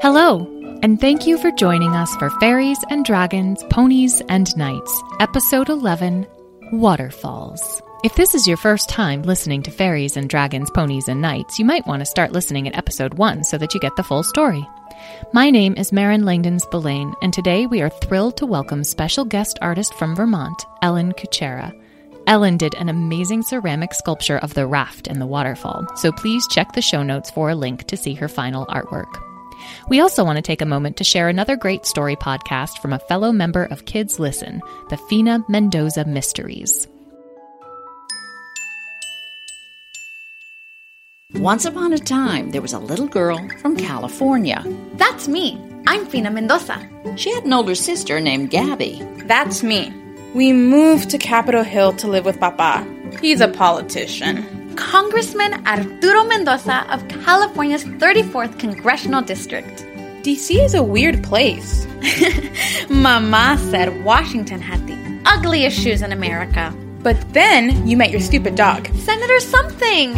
Hello, and thank you for joining us for Fairies and Dragons, Ponies and Knights, Episode 11 Waterfalls. If this is your first time listening to Fairies and Dragons, Ponies and Knights, you might want to start listening at Episode 1 so that you get the full story. My name is Marin Langdon Spillane, and today we are thrilled to welcome special guest artist from Vermont, Ellen Kuchera. Ellen did an amazing ceramic sculpture of the raft and the waterfall, so please check the show notes for a link to see her final artwork. We also want to take a moment to share another great story podcast from a fellow member of Kids Listen, the Fina Mendoza Mysteries. Once upon a time, there was a little girl from California. That's me. I'm Fina Mendoza. She had an older sister named Gabby. That's me. We moved to Capitol Hill to live with Papa. He's a politician. Congressman Arturo Mendoza of California's 34th Congressional District. DC is a weird place. Mama said Washington had the ugliest shoes in America. But then you met your stupid dog. Senator Something!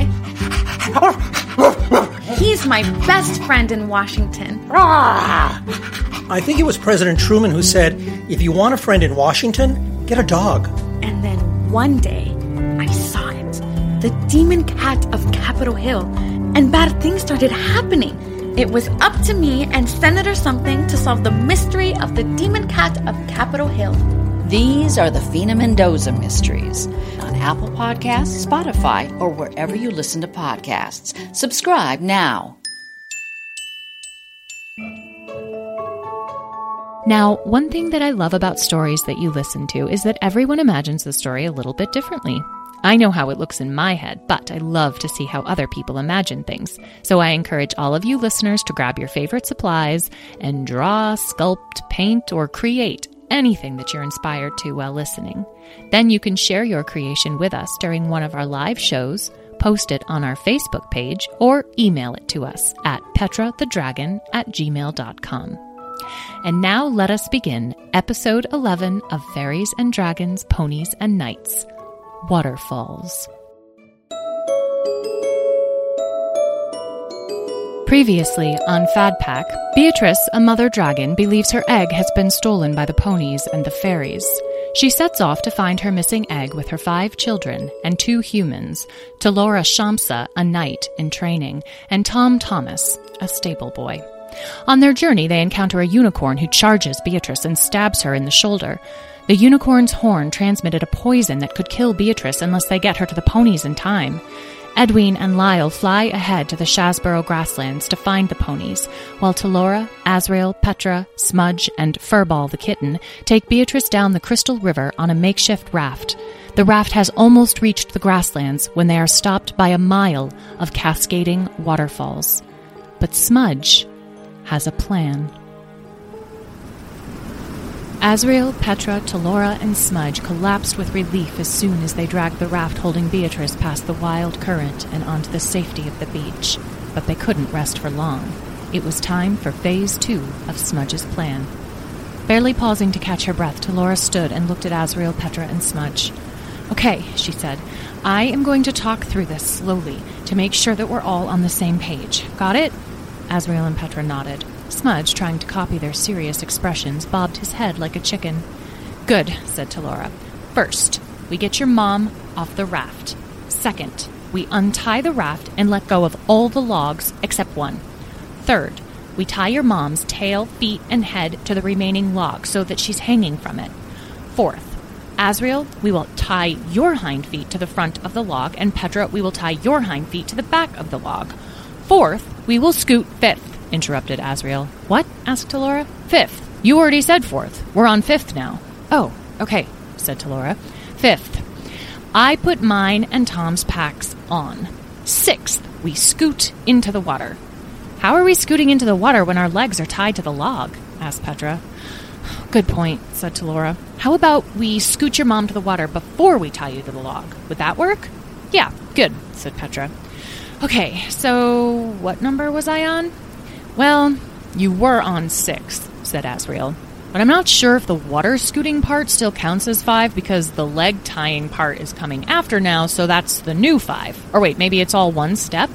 He's my best friend in Washington. I think it was President Truman who said, if you want a friend in Washington, get a dog. And then one day, I saw it the demon cat of Capitol Hill, and bad things started happening. It was up to me and Senator Something to solve the mystery of the demon cat of Capitol Hill. These are the Fina Mendoza mysteries on Apple Podcasts, Spotify, or wherever you listen to podcasts. Subscribe now. Now, one thing that I love about stories that you listen to is that everyone imagines the story a little bit differently. I know how it looks in my head, but I love to see how other people imagine things. So I encourage all of you listeners to grab your favorite supplies and draw, sculpt, paint, or create anything that you're inspired to while listening. Then you can share your creation with us during one of our live shows, post it on our Facebook page, or email it to us at petrathedragon at gmail.com. And now let us begin episode 11 of Fairies and Dragons, Ponies and Knights waterfalls. Previously on Fad Pack, Beatrice, a mother dragon, believes her egg has been stolen by the ponies and the fairies. She sets off to find her missing egg with her five children and two humans, Talora Shamsa, a knight in training, and Tom Thomas, a stable boy. On their journey, they encounter a unicorn who charges Beatrice and stabs her in the shoulder. The unicorn's horn transmitted a poison that could kill Beatrice unless they get her to the ponies in time. Edwin and Lyle fly ahead to the Shasboro grasslands to find the ponies, while Talora, Azrael, Petra, Smudge, and Furball the kitten take Beatrice down the Crystal River on a makeshift raft. The raft has almost reached the grasslands when they are stopped by a mile of cascading waterfalls. But Smudge has a plan. Azrael, Petra, Talora, and Smudge collapsed with relief as soon as they dragged the raft holding Beatrice past the wild current and onto the safety of the beach. But they couldn't rest for long. It was time for phase two of Smudge's plan. Barely pausing to catch her breath, Talora stood and looked at Azrael, Petra, and Smudge. Okay, she said, I am going to talk through this slowly to make sure that we're all on the same page. Got it? Azrael and Petra nodded. Smudge, trying to copy their serious expressions, bobbed his head like a chicken. Good, said Talora. First, we get your mom off the raft. Second, we untie the raft and let go of all the logs except one. Third, we tie your mom's tail, feet, and head to the remaining log so that she's hanging from it. Fourth, Azrael, we will tie your hind feet to the front of the log, and Petra, we will tie your hind feet to the back of the log. Fourth, we will scoot fifth interrupted Azrael. What? asked Talora. Fifth. You already said fourth. We're on fifth now. Oh, okay, said Talora. Fifth. I put mine and Tom's packs on. Sixth, we scoot into the water. How are we scooting into the water when our legs are tied to the log? asked Petra. Good point, said Talora. How about we scoot your mom to the water before we tie you to the log? Would that work? Yeah, good, said Petra. Okay, so what number was I on? Well, you were on six, said Asriel. But I'm not sure if the water scooting part still counts as five because the leg tying part is coming after now, so that's the new five. Or wait, maybe it's all one step?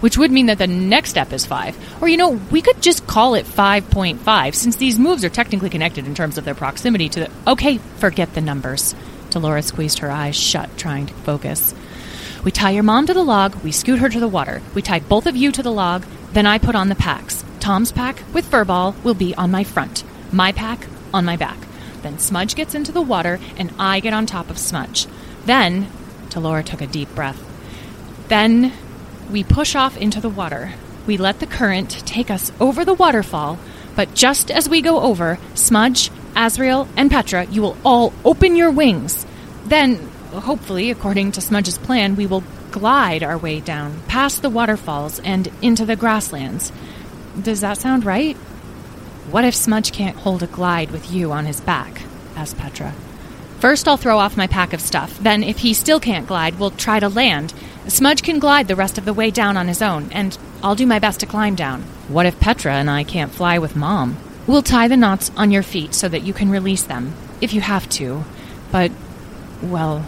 Which would mean that the next step is five. Or, you know, we could just call it 5.5 since these moves are technically connected in terms of their proximity to the. Okay, forget the numbers. Talora squeezed her eyes shut, trying to focus. We tie your mom to the log, we scoot her to the water. We tie both of you to the log, then I put on the packs. Tom's pack with Furball will be on my front, my pack on my back. Then Smudge gets into the water, and I get on top of Smudge. Then, Talora took a deep breath. Then we push off into the water. We let the current take us over the waterfall, but just as we go over, Smudge, Azrael, and Petra, you will all open your wings. Then, hopefully, according to Smudge's plan, we will glide our way down, past the waterfalls, and into the grasslands. Does that sound right? What if Smudge can't hold a glide with you on his back? asked Petra. First, I'll throw off my pack of stuff. Then, if he still can't glide, we'll try to land. Smudge can glide the rest of the way down on his own, and I'll do my best to climb down. What if Petra and I can't fly with Mom? We'll tie the knots on your feet so that you can release them, if you have to. But, well,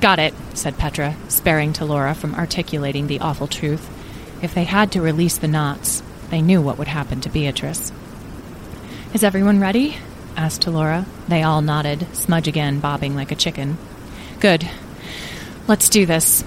got it, said Petra, sparing Talora from articulating the awful truth. If they had to release the knots, they knew what would happen to Beatrice. Is everyone ready? asked Talora. They all nodded, Smudge again bobbing like a chicken. Good. Let's do this.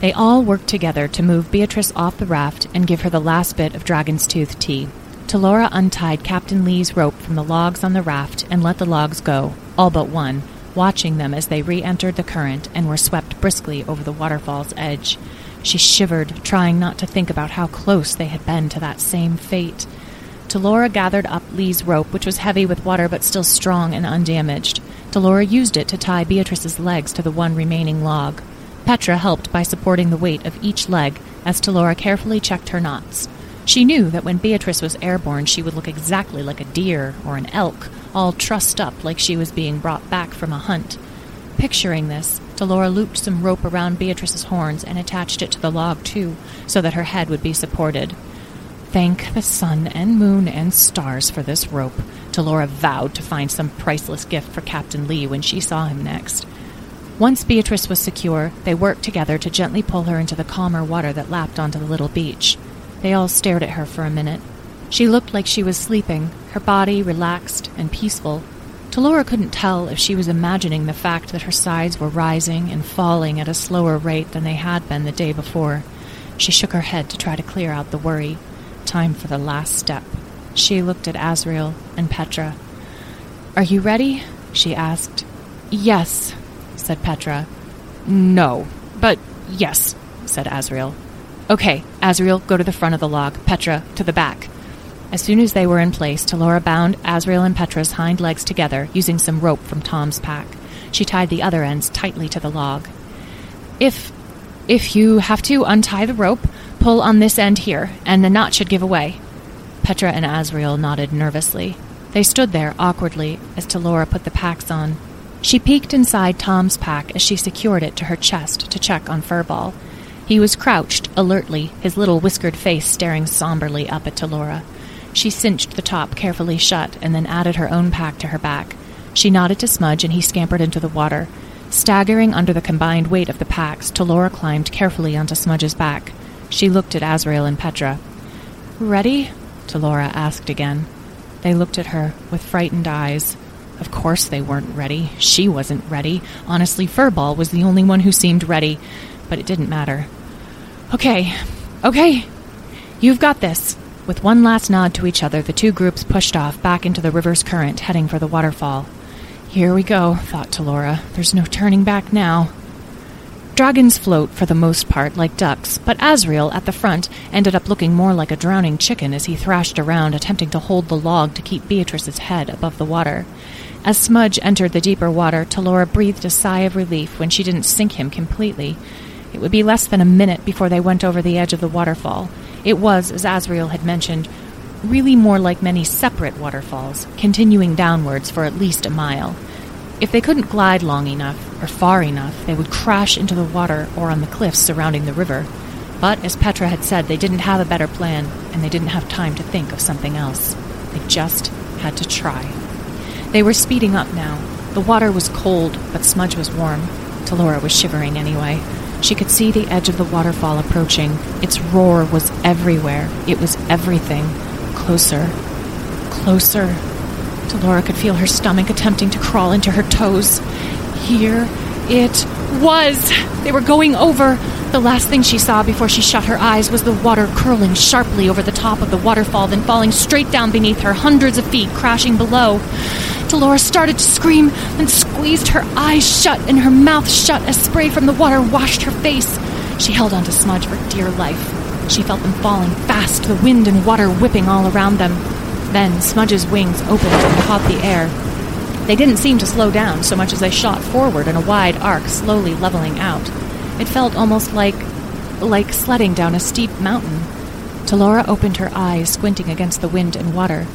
They all worked together to move Beatrice off the raft and give her the last bit of Dragon's Tooth tea. Talora untied Captain Lee's rope from the logs on the raft and let the logs go, all but one, watching them as they re entered the current and were swept briskly over the waterfall's edge. She shivered, trying not to think about how close they had been to that same fate. Talora gathered up Lee's rope, which was heavy with water but still strong and undamaged. Talora used it to tie Beatrice's legs to the one remaining log. Petra helped by supporting the weight of each leg as Talora carefully checked her knots. She knew that when Beatrice was airborne, she would look exactly like a deer or an elk, all trussed up like she was being brought back from a hunt. Picturing this, Talora looped some rope around Beatrice's horns and attached it to the log, too, so that her head would be supported. Thank the sun and moon and stars for this rope. Talora vowed to find some priceless gift for Captain Lee when she saw him next. Once Beatrice was secure, they worked together to gently pull her into the calmer water that lapped onto the little beach. They all stared at her for a minute. She looked like she was sleeping, her body relaxed and peaceful. Talora couldn't tell if she was imagining the fact that her sides were rising and falling at a slower rate than they had been the day before. She shook her head to try to clear out the worry. Time for the last step. She looked at Azrael and Petra. Are you ready? she asked. Yes, said Petra. No, but yes, said Azrael. Okay, Azrael, go to the front of the log. Petra, to the back. As soon as they were in place, Talora bound Azrael and Petra's hind legs together using some rope from Tom's pack. She tied the other ends tightly to the log. If if you have to untie the rope, pull on this end here, and the knot should give away. Petra and Azrael nodded nervously. They stood there awkwardly as Talora put the packs on. She peeked inside Tom's pack as she secured it to her chest to check on Furball. He was crouched, alertly, his little whiskered face staring somberly up at Talora. She cinched the top carefully shut and then added her own pack to her back. She nodded to Smudge and he scampered into the water. Staggering under the combined weight of the packs, Talora climbed carefully onto Smudge's back. She looked at Azrael and Petra. Ready? Talora asked again. They looked at her with frightened eyes. Of course they weren't ready. She wasn't ready. Honestly, Furball was the only one who seemed ready. But it didn't matter. Okay, okay. You've got this. With one last nod to each other, the two groups pushed off back into the river's current, heading for the waterfall. Here we go, thought Talora. There's no turning back now. Dragons float for the most part like ducks, but Azrael at the front ended up looking more like a drowning chicken as he thrashed around, attempting to hold the log to keep Beatrice's head above the water. As Smudge entered the deeper water, Talora breathed a sigh of relief when she didn't sink him completely. It would be less than a minute before they went over the edge of the waterfall. It was, as Azrael had mentioned, really more like many separate waterfalls, continuing downwards for at least a mile. If they couldn't glide long enough, or far enough, they would crash into the water or on the cliffs surrounding the river. But, as Petra had said, they didn't have a better plan, and they didn't have time to think of something else. They just had to try. They were speeding up now. The water was cold, but Smudge was warm. Talora was shivering anyway. She could see the edge of the waterfall approaching. Its roar was everywhere. It was everything. Closer. Closer. Talora could feel her stomach attempting to crawl into her toes. Here it was. They were going over. The last thing she saw before she shut her eyes was the water curling sharply over the top of the waterfall, then falling straight down beneath her, hundreds of feet crashing below. Talora started to scream and squeezed her eyes shut and her mouth shut as spray from the water washed her face. She held on to Smudge for dear life. She felt them falling fast, the wind and water whipping all around them. Then Smudge's wings opened and caught the air. They didn't seem to slow down so much as they shot forward in a wide arc, slowly leveling out. It felt almost like. like sledding down a steep mountain. Talora opened her eyes, squinting against the wind and water.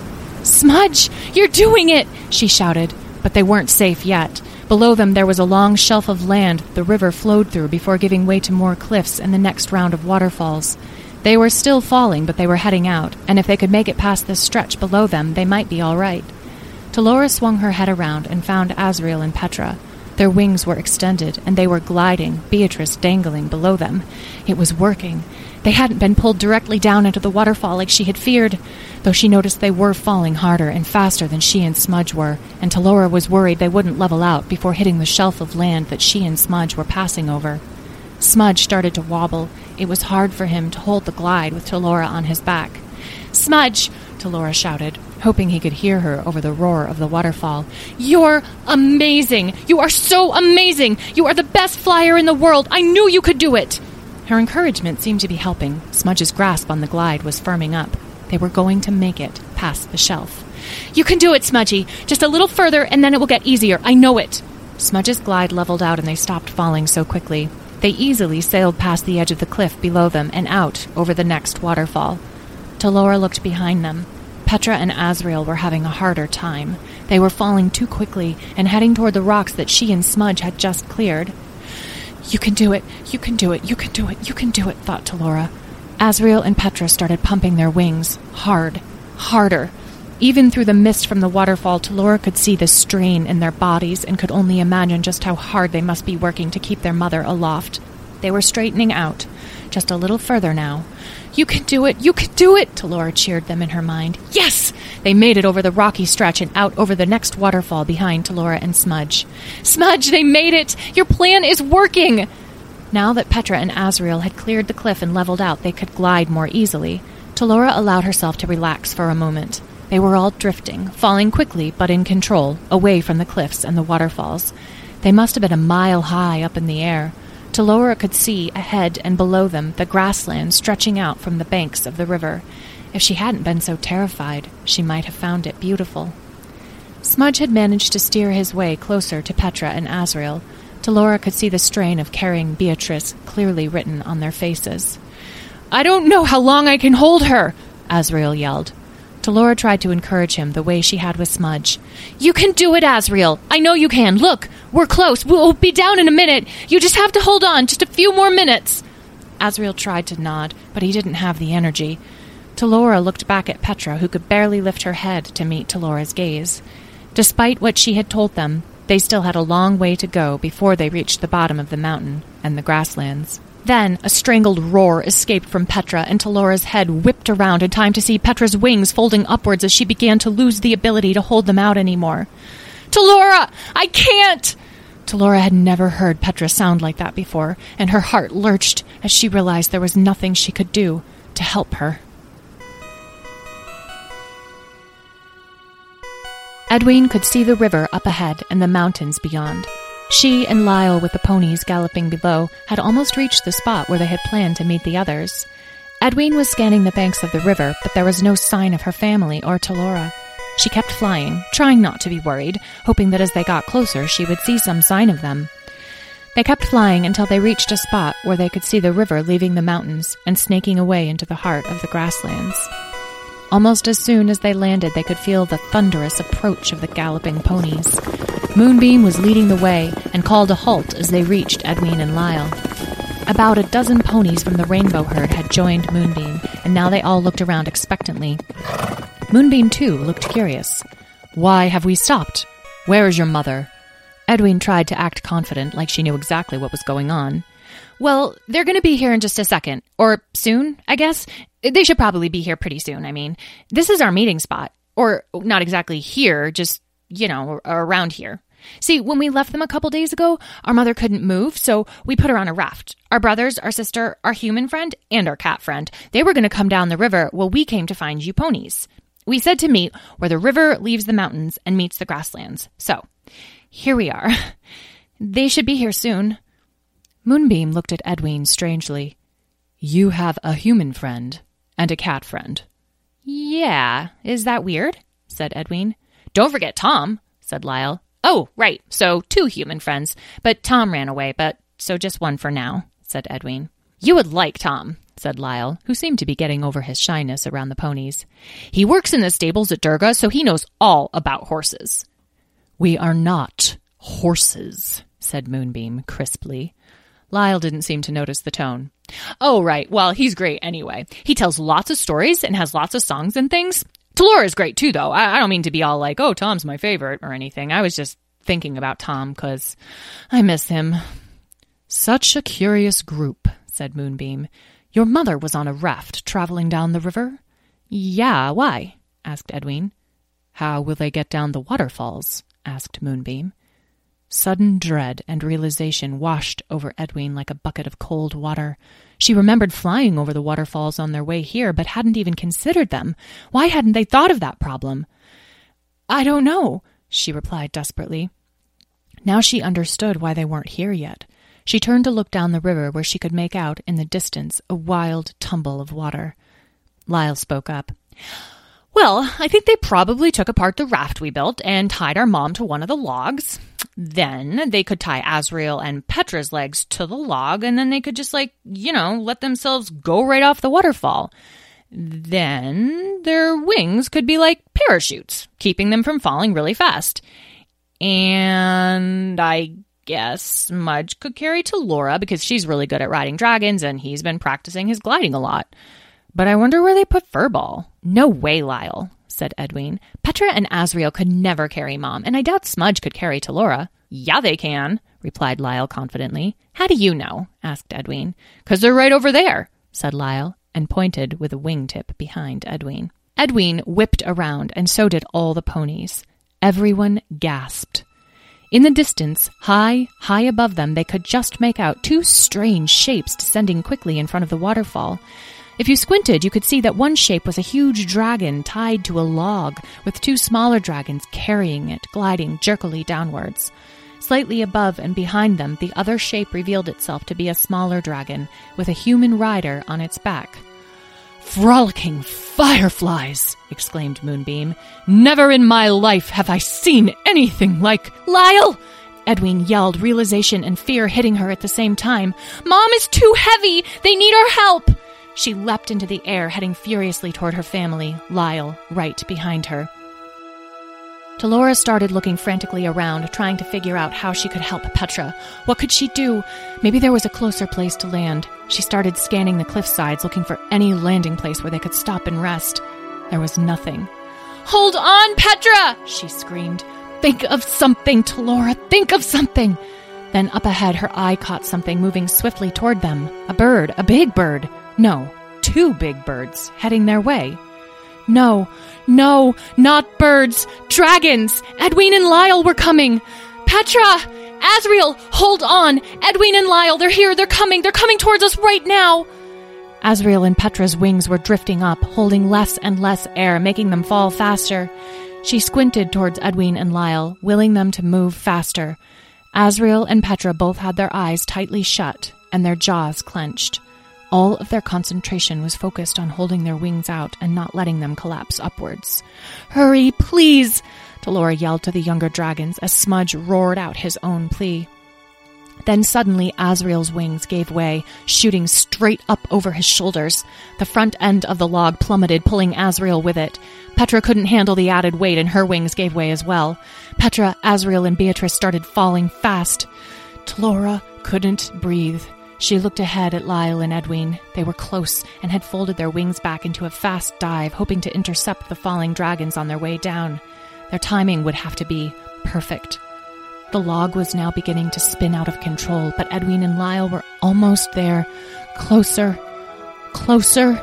Smudge! You're doing it! she shouted. But they weren't safe yet. Below them there was a long shelf of land the river flowed through before giving way to more cliffs and the next round of waterfalls. They were still falling, but they were heading out, and if they could make it past this stretch below them, they might be all right. Talora swung her head around and found Asriel and Petra. Their wings were extended, and they were gliding, Beatrice dangling below them. It was working. They hadn't been pulled directly down into the waterfall like she had feared, though she noticed they were falling harder and faster than she and Smudge were, and Talora was worried they wouldn't level out before hitting the shelf of land that she and Smudge were passing over. Smudge started to wobble. It was hard for him to hold the glide with Talora on his back. Smudge! Talora shouted, hoping he could hear her over the roar of the waterfall. You're amazing! You are so amazing! You are the best flyer in the world! I knew you could do it! Her encouragement seemed to be helping. Smudge's grasp on the glide was firming up. They were going to make it past the shelf. You can do it, Smudgy! Just a little further, and then it will get easier. I know it! Smudge's glide leveled out, and they stopped falling so quickly. They easily sailed past the edge of the cliff below them and out over the next waterfall. Talora looked behind them. Petra and Asriel were having a harder time. They were falling too quickly and heading toward the rocks that she and Smudge had just cleared. You can do it, you can do it, you can do it, you can do it, thought Talora. Asriel and Petra started pumping their wings, hard, harder. Even through the mist from the waterfall, Talora could see the strain in their bodies and could only imagine just how hard they must be working to keep their mother aloft. They were straightening out, just a little further now. You can do it! You can do it! Talora cheered them in her mind. Yes! They made it over the rocky stretch and out over the next waterfall behind Talora and Smudge. Smudge, they made it! Your plan is working! Now that Petra and Asriel had cleared the cliff and leveled out, they could glide more easily. Talora allowed herself to relax for a moment. They were all drifting, falling quickly but in control, away from the cliffs and the waterfalls. They must have been a mile high up in the air. Talora could see, ahead and below them, the grassland stretching out from the banks of the river. If she hadn't been so terrified, she might have found it beautiful. Smudge had managed to steer his way closer to Petra and Asriel. Talora could see the strain of carrying Beatrice clearly written on their faces. I don't know how long I can hold her, Asriel yelled. Talora tried to encourage him the way she had with Smudge. You can do it, Asriel. I know you can. Look, we're close. We'll be down in a minute. You just have to hold on just a few more minutes. Asriel tried to nod, but he didn't have the energy. Talora looked back at Petra, who could barely lift her head to meet Talora's gaze. Despite what she had told them, they still had a long way to go before they reached the bottom of the mountain and the grasslands. Then a strangled roar escaped from Petra, and Talora's head whipped around in time to see Petra's wings folding upwards as she began to lose the ability to hold them out anymore. Talora! I can't! Talora had never heard Petra sound like that before, and her heart lurched as she realized there was nothing she could do to help her. Edwene could see the river up ahead and the mountains beyond. She and Lyle, with the ponies galloping below, had almost reached the spot where they had planned to meet the others. Edwene was scanning the banks of the river, but there was no sign of her family or Talora. She kept flying, trying not to be worried, hoping that as they got closer she would see some sign of them. They kept flying until they reached a spot where they could see the river leaving the mountains and snaking away into the heart of the grasslands. Almost as soon as they landed, they could feel the thunderous approach of the galloping ponies. Moonbeam was leading the way and called a halt as they reached Edwin and Lyle. About a dozen ponies from the rainbow herd had joined Moonbeam, and now they all looked around expectantly. Moonbeam, too, looked curious. Why have we stopped? Where is your mother? Edwin tried to act confident, like she knew exactly what was going on. Well, they're going to be here in just a second. Or soon, I guess. They should probably be here pretty soon. I mean, this is our meeting spot. Or not exactly here, just, you know, around here. See, when we left them a couple days ago, our mother couldn't move, so we put her on a raft. Our brothers, our sister, our human friend, and our cat friend. They were going to come down the river while we came to find you ponies. We said to meet where the river leaves the mountains and meets the grasslands. So, here we are. They should be here soon. Moonbeam looked at Edwin strangely. You have a human friend and a cat friend. Yeah, is that weird? said Edwin. Don't forget Tom, said Lyle. Oh, right, so two human friends, but Tom ran away, but so just one for now, said Edwin. You would like Tom, said Lyle, who seemed to be getting over his shyness around the ponies. He works in the stables at Durga, so he knows all about horses. We are not horses, said Moonbeam crisply. Lyle didn't seem to notice the tone. Oh, right. Well, he's great anyway. He tells lots of stories and has lots of songs and things. is great too, though. I, I don't mean to be all like, oh, Tom's my favorite or anything. I was just thinking about Tom because I miss him. Such a curious group, said Moonbeam. Your mother was on a raft traveling down the river? Yeah, why? asked Edwin. How will they get down the waterfalls? asked Moonbeam. Sudden dread and realization washed over Edwin like a bucket of cold water. She remembered flying over the waterfalls on their way here, but hadn't even considered them. Why hadn't they thought of that problem? I don't know, she replied desperately. Now she understood why they weren't here yet. She turned to look down the river where she could make out in the distance a wild tumble of water. Lyle spoke up. Well, I think they probably took apart the raft we built and tied our mom to one of the logs. Then they could tie Azriel and Petra's legs to the log, and then they could just, like, you know, let themselves go right off the waterfall. Then their wings could be like parachutes, keeping them from falling really fast. And I guess Smudge could carry Talora because she's really good at riding dragons and he's been practicing his gliding a lot. But I wonder where they put Furball. No way, Lyle, said Edwin. Petra and Azriel could never carry Mom, and I doubt Smudge could carry Talora. Yeah, they can, replied Lyle confidently. How do you know? asked Edwin. Because they're right over there, said Lyle, and pointed with a wingtip behind Edwin. Edwin whipped around, and so did all the ponies. Everyone gasped. In the distance, high, high above them, they could just make out two strange shapes descending quickly in front of the waterfall. If you squinted, you could see that one shape was a huge dragon tied to a log, with two smaller dragons carrying it, gliding jerkily downwards. Slightly above and behind them, the other shape revealed itself to be a smaller dragon, with a human rider on its back. Frolicking fireflies! exclaimed Moonbeam. Never in my life have I seen anything like. Lyle! Edwin yelled, realization and fear hitting her at the same time. Mom is too heavy! They need our help! She leapt into the air, heading furiously toward her family, Lyle right behind her. Talora started looking frantically around, trying to figure out how she could help Petra. What could she do? Maybe there was a closer place to land. She started scanning the cliff sides, looking for any landing place where they could stop and rest. There was nothing. Hold on, Petra! she screamed. Think of something, Talora, think of something! Then up ahead, her eye caught something moving swiftly toward them. A bird, a big bird. No, two big birds heading their way. No, no, not birds, dragons! Edwin and Lyle were coming! Petra! Azriel, hold on! Edwin and Lyle, they're here, they're coming, they're coming towards us right now! Azriel and Petra's wings were drifting up, holding less and less air, making them fall faster. She squinted towards Edwin and Lyle, willing them to move faster. Azriel and Petra both had their eyes tightly shut and their jaws clenched. All of their concentration was focused on holding their wings out and not letting them collapse upwards. Hurry, please! Talora yelled to the younger dragons as Smudge roared out his own plea. Then suddenly Azriel's wings gave way, shooting straight up over his shoulders. The front end of the log plummeted, pulling Azriel with it. Petra couldn't handle the added weight, and her wings gave way as well. Petra, Azriel, and Beatrice started falling fast. Talora couldn't breathe. She looked ahead at Lyle and Edwin. They were close and had folded their wings back into a fast dive, hoping to intercept the falling dragons on their way down. Their timing would have to be perfect. The log was now beginning to spin out of control, but Edwin and Lyle were almost there. Closer, closer.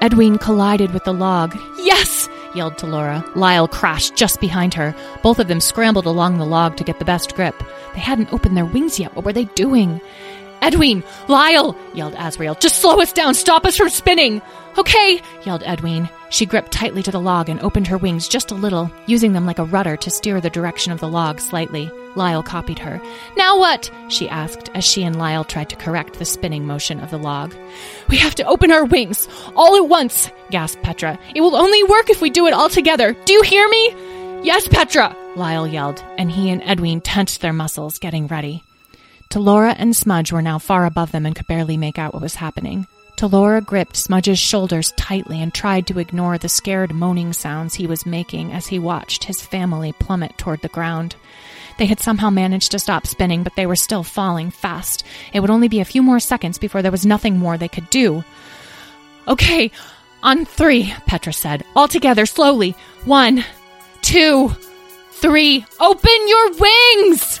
Edwin collided with the log. Yes! yelled Talora. Lyle crashed just behind her. Both of them scrambled along the log to get the best grip. They hadn't opened their wings yet. What were they doing? Edwin! Lyle! yelled Asriel. Just slow us down! Stop us from spinning! Okay! yelled Edwin. She gripped tightly to the log and opened her wings just a little, using them like a rudder to steer the direction of the log slightly. Lyle copied her. Now what? she asked as she and Lyle tried to correct the spinning motion of the log. We have to open our wings! All at once! gasped Petra. It will only work if we do it all together. Do you hear me? Yes, Petra! Lyle yelled, and he and Edwin tensed their muscles, getting ready. Talora and Smudge were now far above them and could barely make out what was happening. Talora gripped Smudge's shoulders tightly and tried to ignore the scared moaning sounds he was making as he watched his family plummet toward the ground. They had somehow managed to stop spinning, but they were still falling fast. It would only be a few more seconds before there was nothing more they could do. Okay, on three, Petra said. All together, slowly. One, two, three. Open your wings!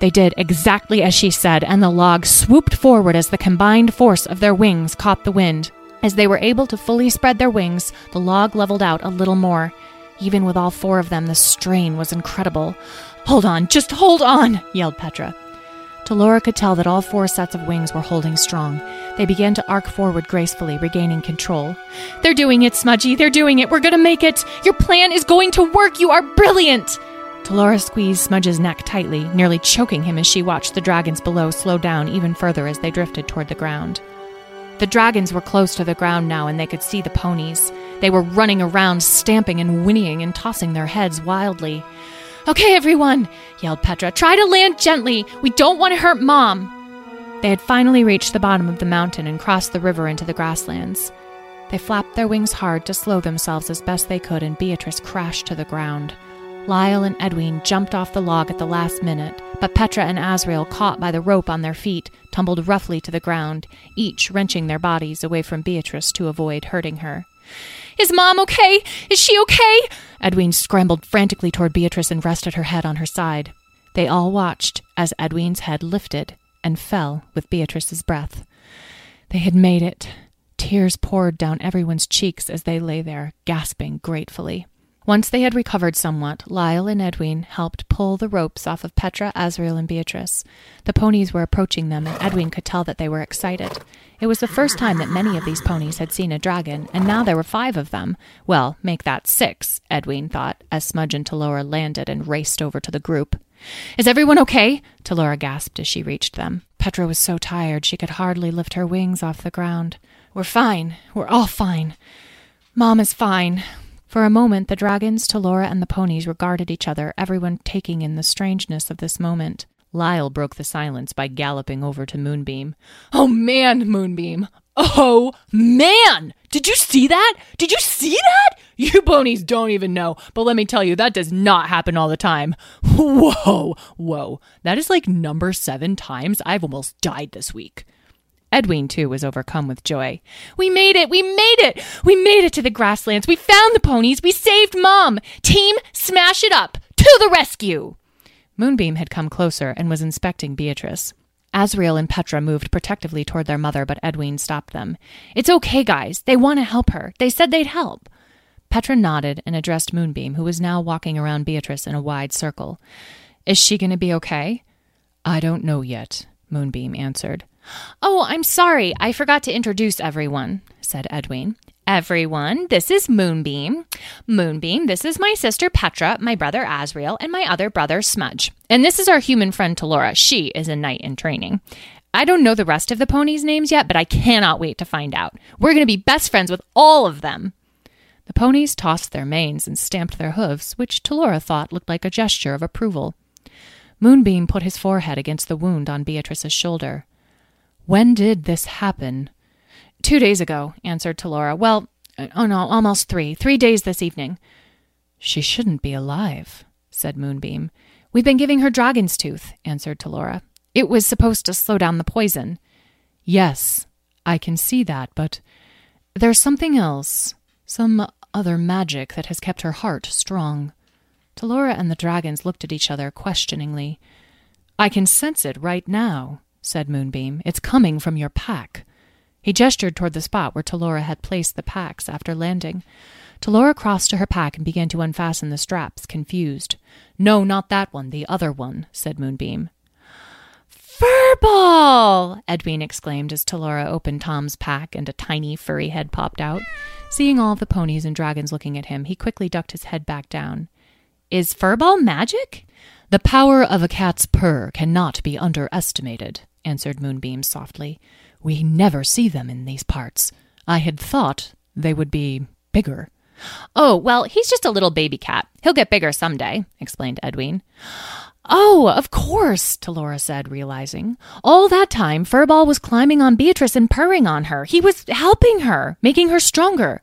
They did exactly as she said, and the log swooped forward as the combined force of their wings caught the wind. As they were able to fully spread their wings, the log leveled out a little more. Even with all four of them, the strain was incredible. Hold on, just hold on, yelled Petra. Talora could tell that all four sets of wings were holding strong. They began to arc forward gracefully, regaining control. They're doing it, Smudgy. They're doing it. We're going to make it. Your plan is going to work. You are brilliant. Talora squeezed Smudge's neck tightly, nearly choking him as she watched the dragons below slow down even further as they drifted toward the ground. The dragons were close to the ground now, and they could see the ponies. They were running around, stamping and whinnying and tossing their heads wildly. Okay, everyone, yelled Petra, try to land gently. We don't want to hurt Mom. They had finally reached the bottom of the mountain and crossed the river into the grasslands. They flapped their wings hard to slow themselves as best they could, and Beatrice crashed to the ground. Lyle and Edwin jumped off the log at the last minute, but Petra and Asriel, caught by the rope on their feet, tumbled roughly to the ground, each wrenching their bodies away from Beatrice to avoid hurting her. Is Mom okay? Is she okay? Edwin scrambled frantically toward Beatrice and rested her head on her side. They all watched as Edwin's head lifted and fell with Beatrice's breath. They had made it. Tears poured down everyone's cheeks as they lay there, gasping gratefully. Once they had recovered somewhat, Lyle and Edwin helped pull the ropes off of Petra, Azrael, and Beatrice. The ponies were approaching them, and Edwin could tell that they were excited. It was the first time that many of these ponies had seen a dragon, and now there were five of them. Well, make that six, Edwin thought, as Smudge and Talora landed and raced over to the group. Is everyone okay? Talora gasped as she reached them. Petra was so tired she could hardly lift her wings off the ground. We're fine. We're all fine. Mom is fine. For a moment, the dragons, Talora, and the ponies regarded each other, everyone taking in the strangeness of this moment. Lyle broke the silence by galloping over to Moonbeam. Oh man, Moonbeam! Oh man! Did you see that? Did you see that? You ponies don't even know, but let me tell you, that does not happen all the time. Whoa, whoa. That is like number seven times I've almost died this week. Edwin, too, was overcome with joy. We made it! We made it! We made it to the grasslands! We found the ponies! We saved Mom! Team, smash it up! To the rescue! Moonbeam had come closer and was inspecting Beatrice. Azriel and Petra moved protectively toward their mother, but Edwin stopped them. It's okay, guys. They want to help her. They said they'd help. Petra nodded and addressed Moonbeam, who was now walking around Beatrice in a wide circle. Is she going to be okay? I don't know yet, Moonbeam answered. Oh, I'm sorry. I forgot to introduce everyone, said Edwin. Everyone, this is Moonbeam. Moonbeam, this is my sister Petra, my brother Asriel, and my other brother Smudge. And this is our human friend Talora. She is a knight in training. I don't know the rest of the ponies' names yet, but I cannot wait to find out. We're going to be best friends with all of them. The ponies tossed their manes and stamped their hooves, which Talora thought looked like a gesture of approval. Moonbeam put his forehead against the wound on Beatrice's shoulder. When did this happen? Two days ago, answered Talora. Well, oh no, almost three. Three days this evening. She shouldn't be alive, said Moonbeam. We've been giving her dragon's tooth, answered Talora. It was supposed to slow down the poison. Yes, I can see that, but there's something else, some other magic that has kept her heart strong. Talora and the dragons looked at each other questioningly. I can sense it right now, said Moonbeam. It's coming from your pack. He gestured toward the spot where Talora had placed the packs after landing. Talora crossed to her pack and began to unfasten the straps, confused. No, not that one, the other one, said Moonbeam. Furball! Edwin exclaimed as Talora opened Tom's pack and a tiny furry head popped out. Seeing all the ponies and dragons looking at him, he quickly ducked his head back down. Is Furball magic? The power of a cat's purr cannot be underestimated, answered Moonbeam softly. We never see them in these parts. I had thought they would be bigger. Oh, well, he's just a little baby cat. He'll get bigger someday, explained Edwin. Oh, of course, Talora said, realizing. All that time, Furball was climbing on Beatrice and purring on her. He was helping her, making her stronger.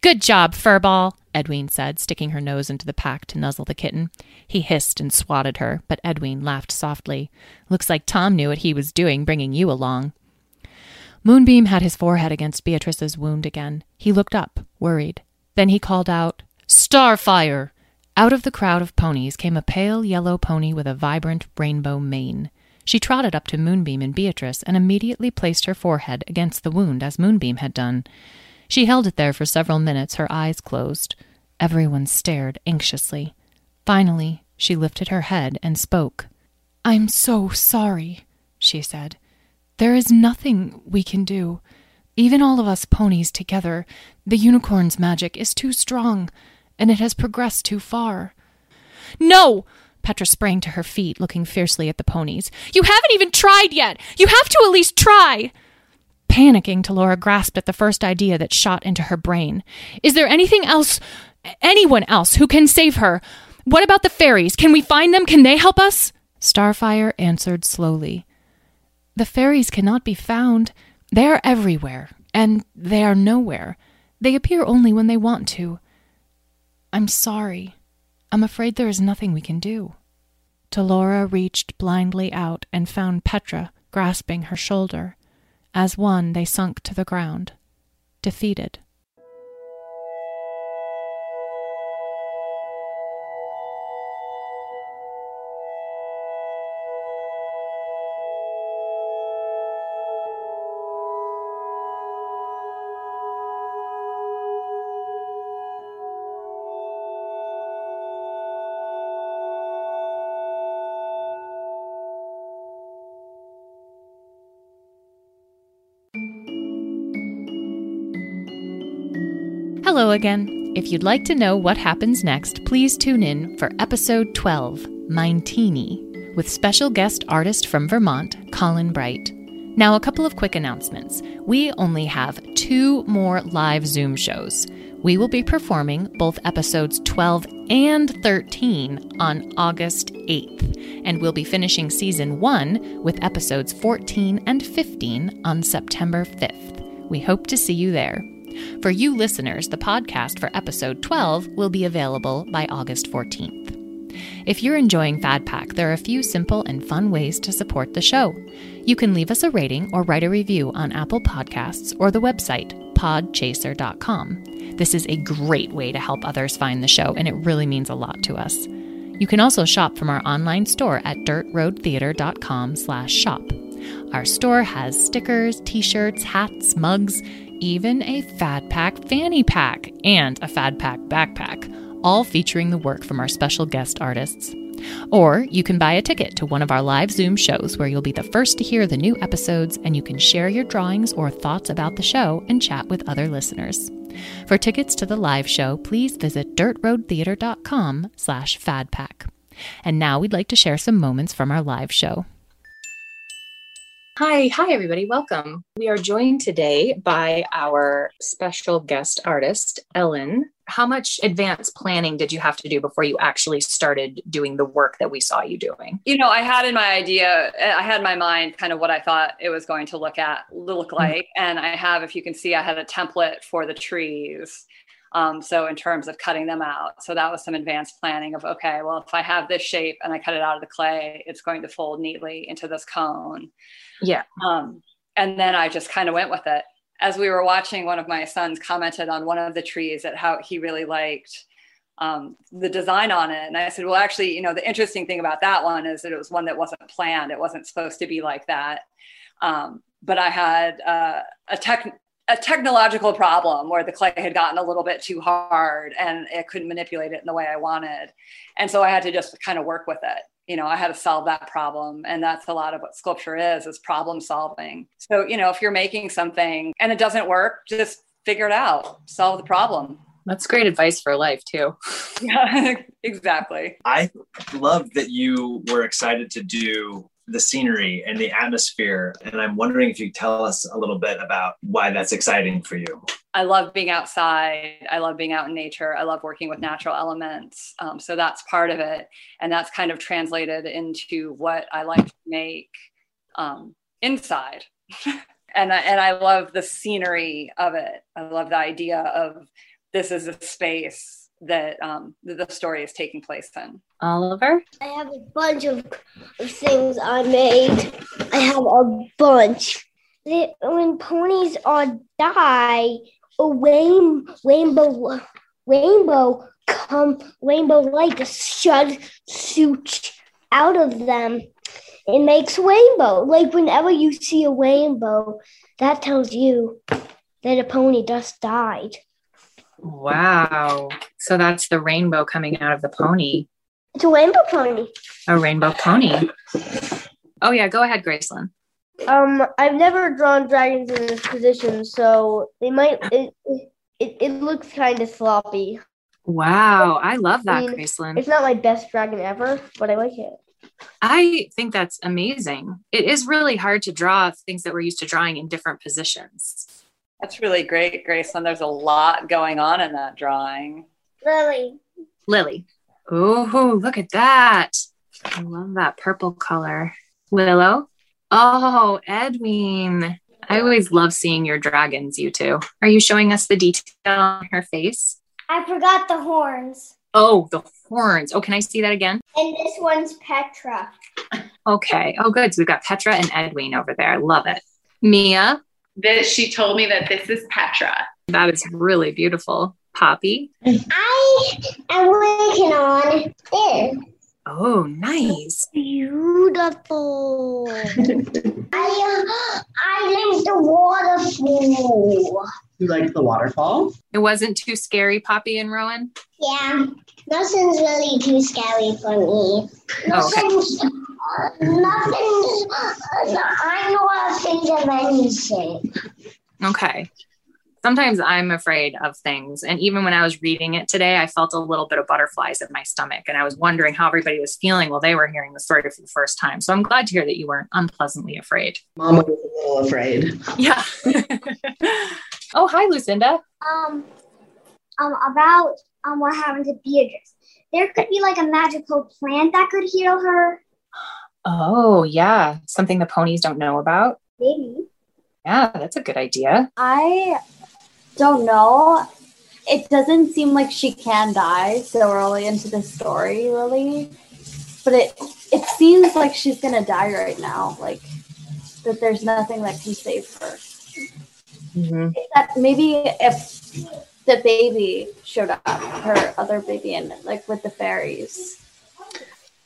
Good job, Furball, Edwin said, sticking her nose into the pack to nuzzle the kitten. He hissed and swatted her, but Edwin laughed softly. Looks like Tom knew what he was doing bringing you along. Moonbeam had his forehead against Beatrice's wound again. He looked up, worried. Then he called out, Starfire! Out of the crowd of ponies came a pale yellow pony with a vibrant rainbow mane. She trotted up to Moonbeam and Beatrice and immediately placed her forehead against the wound as Moonbeam had done. She held it there for several minutes, her eyes closed. Everyone stared anxiously. Finally, she lifted her head and spoke. I'm so sorry, she said. There is nothing we can do. Even all of us ponies together, the unicorn's magic is too strong and it has progressed too far. No! Petra sprang to her feet, looking fiercely at the ponies. You haven't even tried yet! You have to at least try! Panicking, Talora grasped at the first idea that shot into her brain. Is there anything else, anyone else, who can save her? What about the fairies? Can we find them? Can they help us? Starfire answered slowly. The fairies cannot be found. They are everywhere, and they are nowhere. They appear only when they want to. I'm sorry. I'm afraid there is nothing we can do. Talora reached blindly out and found Petra grasping her shoulder. As one, they sunk to the ground, defeated. Hello again. If you'd like to know what happens next, please tune in for episode 12, Mine Teeny, with special guest artist from Vermont, Colin Bright. Now, a couple of quick announcements. We only have two more live Zoom shows. We will be performing both episodes 12 and 13 on August 8th, and we'll be finishing season 1 with episodes 14 and 15 on September 5th. We hope to see you there. For you listeners, the podcast for episode 12 will be available by August 14th. If you're enjoying Fad Pack, there are a few simple and fun ways to support the show. You can leave us a rating or write a review on Apple Podcasts or the website podchaser.com. This is a great way to help others find the show, and it really means a lot to us. You can also shop from our online store at dirtroadtheater.com/shop. Our store has stickers, t-shirts, hats, mugs, even a Fad Pack fanny pack and a Fad Pack backpack, all featuring the work from our special guest artists. Or you can buy a ticket to one of our live Zoom shows where you'll be the first to hear the new episodes and you can share your drawings or thoughts about the show and chat with other listeners. For tickets to the live show, please visit dirtroadtheater.com slash fadpack. And now we'd like to share some moments from our live show. Hi, hi, everybody. Welcome. We are joined today by our special guest artist, Ellen. How much advanced planning did you have to do before you actually started doing the work that we saw you doing? You know, I had in my idea, I had in my mind kind of what I thought it was going to look at, look like. Mm-hmm. And I have, if you can see, I had a template for the trees. Um, so in terms of cutting them out, so that was some advanced planning of okay, well, if I have this shape and I cut it out of the clay, it's going to fold neatly into this cone. Yeah. Um, and then I just kind of went with it. As we were watching, one of my sons commented on one of the trees at how he really liked um, the design on it. And I said, well, actually, you know, the interesting thing about that one is that it was one that wasn't planned. It wasn't supposed to be like that. Um, but I had uh, a tech a technological problem where the clay had gotten a little bit too hard and it couldn't manipulate it in the way I wanted. And so I had to just kind of work with it. You know, I had to solve that problem. And that's a lot of what sculpture is, is problem solving. So, you know, if you're making something and it doesn't work, just figure it out, solve the problem. That's great advice for life too. yeah, exactly. I love that you were excited to do the scenery and the atmosphere. And I'm wondering if you tell us a little bit about why that's exciting for you. I love being outside. I love being out in nature. I love working with natural elements. Um, so that's part of it. And that's kind of translated into what I like to make um, inside. and, I, and I love the scenery of it. I love the idea of this is a space that um, the story is taking place in. Oliver? I have a bunch of, of things I made. I have a bunch. when ponies are die, a rain, rainbow rainbow come rainbow light should shoot out of them. It makes rainbow. Like whenever you see a rainbow, that tells you that a pony just died. Wow. So that's the rainbow coming out of the pony. It's a rainbow pony. A rainbow pony. Oh yeah, go ahead, Gracelyn. Um, I've never drawn dragons in this position, so they might. It it, it looks kind of sloppy. Wow, I love that, I mean, Gracelyn. It's not my best dragon ever, but I like it. I think that's amazing. It is really hard to draw things that we're used to drawing in different positions. That's really great, Gracelyn. There's a lot going on in that drawing. Lily. Lily. Oh, look at that. I love that purple color. Willow. Oh, Edwin. I always love seeing your dragons, you two. Are you showing us the detail on her face? I forgot the horns. Oh, the horns. Oh, can I see that again? And this one's Petra. Okay. Oh, good. So we've got Petra and Edwin over there. I love it. Mia that she told me that this is Petra. That is really beautiful. Poppy? I am working on this. Oh, nice. Beautiful. I, uh, I like the waterfall. You liked the waterfall? It wasn't too scary, Poppy and Rowan? Yeah. Nothing's really too scary for me. Nothing's, okay nothing. I know afraid of anything. Okay. Sometimes I'm afraid of things. And even when I was reading it today, I felt a little bit of butterflies in my stomach. And I was wondering how everybody was feeling while they were hearing the story for the first time. So I'm glad to hear that you weren't unpleasantly afraid. Mom was a little afraid. Yeah. oh, hi, Lucinda. Um, um, about um what happened to Beatrice. There could be like a magical plant that could heal her. Oh, yeah. Something the ponies don't know about? Maybe. Yeah, that's a good idea. I don't know. It doesn't seem like she can die so early into the story, really. But it it seems like she's gonna die right now. Like that there's nothing that can save her. Mm-hmm. That maybe if the baby showed up, her other baby, and like with the fairies,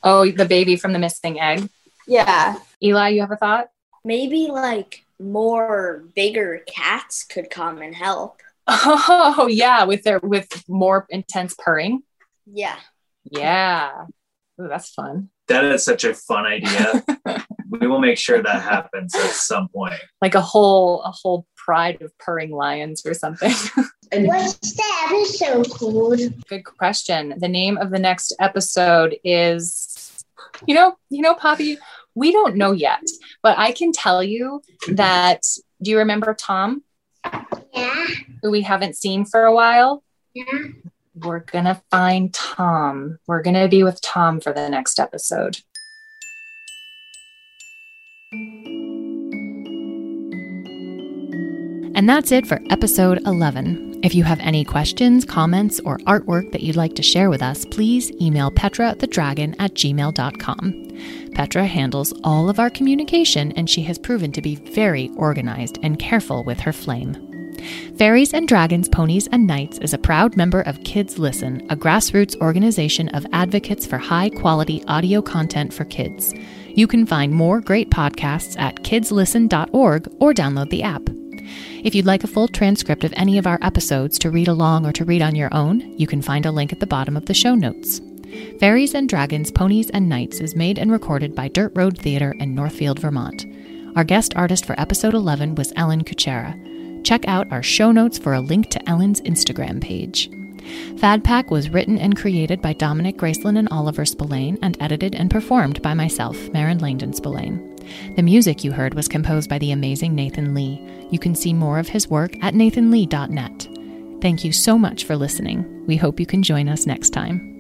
Oh, the baby from the missing egg. Yeah. Eli, you have a thought? Maybe like more bigger cats could come and help. Oh yeah, with their with more intense purring. Yeah. Yeah. Ooh, that's fun. That is such a fun idea. we will make sure that happens at some point. Like a whole a whole pride of purring lions or something. And What's the episode called? Good question. The name of the next episode is, you know, you know, Poppy, we don't know yet, But I can tell you that do you remember Tom? Yeah. Who we haven't seen for a while? Yeah. We're going to find Tom. We're going to be with Tom for the next episode. And that's it for episode 11. If you have any questions, comments, or artwork that you'd like to share with us, please email Petra the Dragon at gmail.com. Petra handles all of our communication, and she has proven to be very organized and careful with her flame. Fairies and Dragons, Ponies and Knights is a proud member of Kids Listen, a grassroots organization of advocates for high quality audio content for kids. You can find more great podcasts at kidslisten.org or download the app. If you'd like a full transcript of any of our episodes to read along or to read on your own, you can find a link at the bottom of the show notes. Fairies and Dragons, Ponies and Knights is made and recorded by Dirt Road Theatre in Northfield, Vermont. Our guest artist for episode 11 was Ellen Kuchera. Check out our show notes for a link to Ellen's Instagram page. Fad Pack was written and created by Dominic Graceland and Oliver Spillane and edited and performed by myself, Marin Langdon Spillane. The music you heard was composed by the amazing Nathan Lee. You can see more of his work at nathanlee.net. Thank you so much for listening. We hope you can join us next time.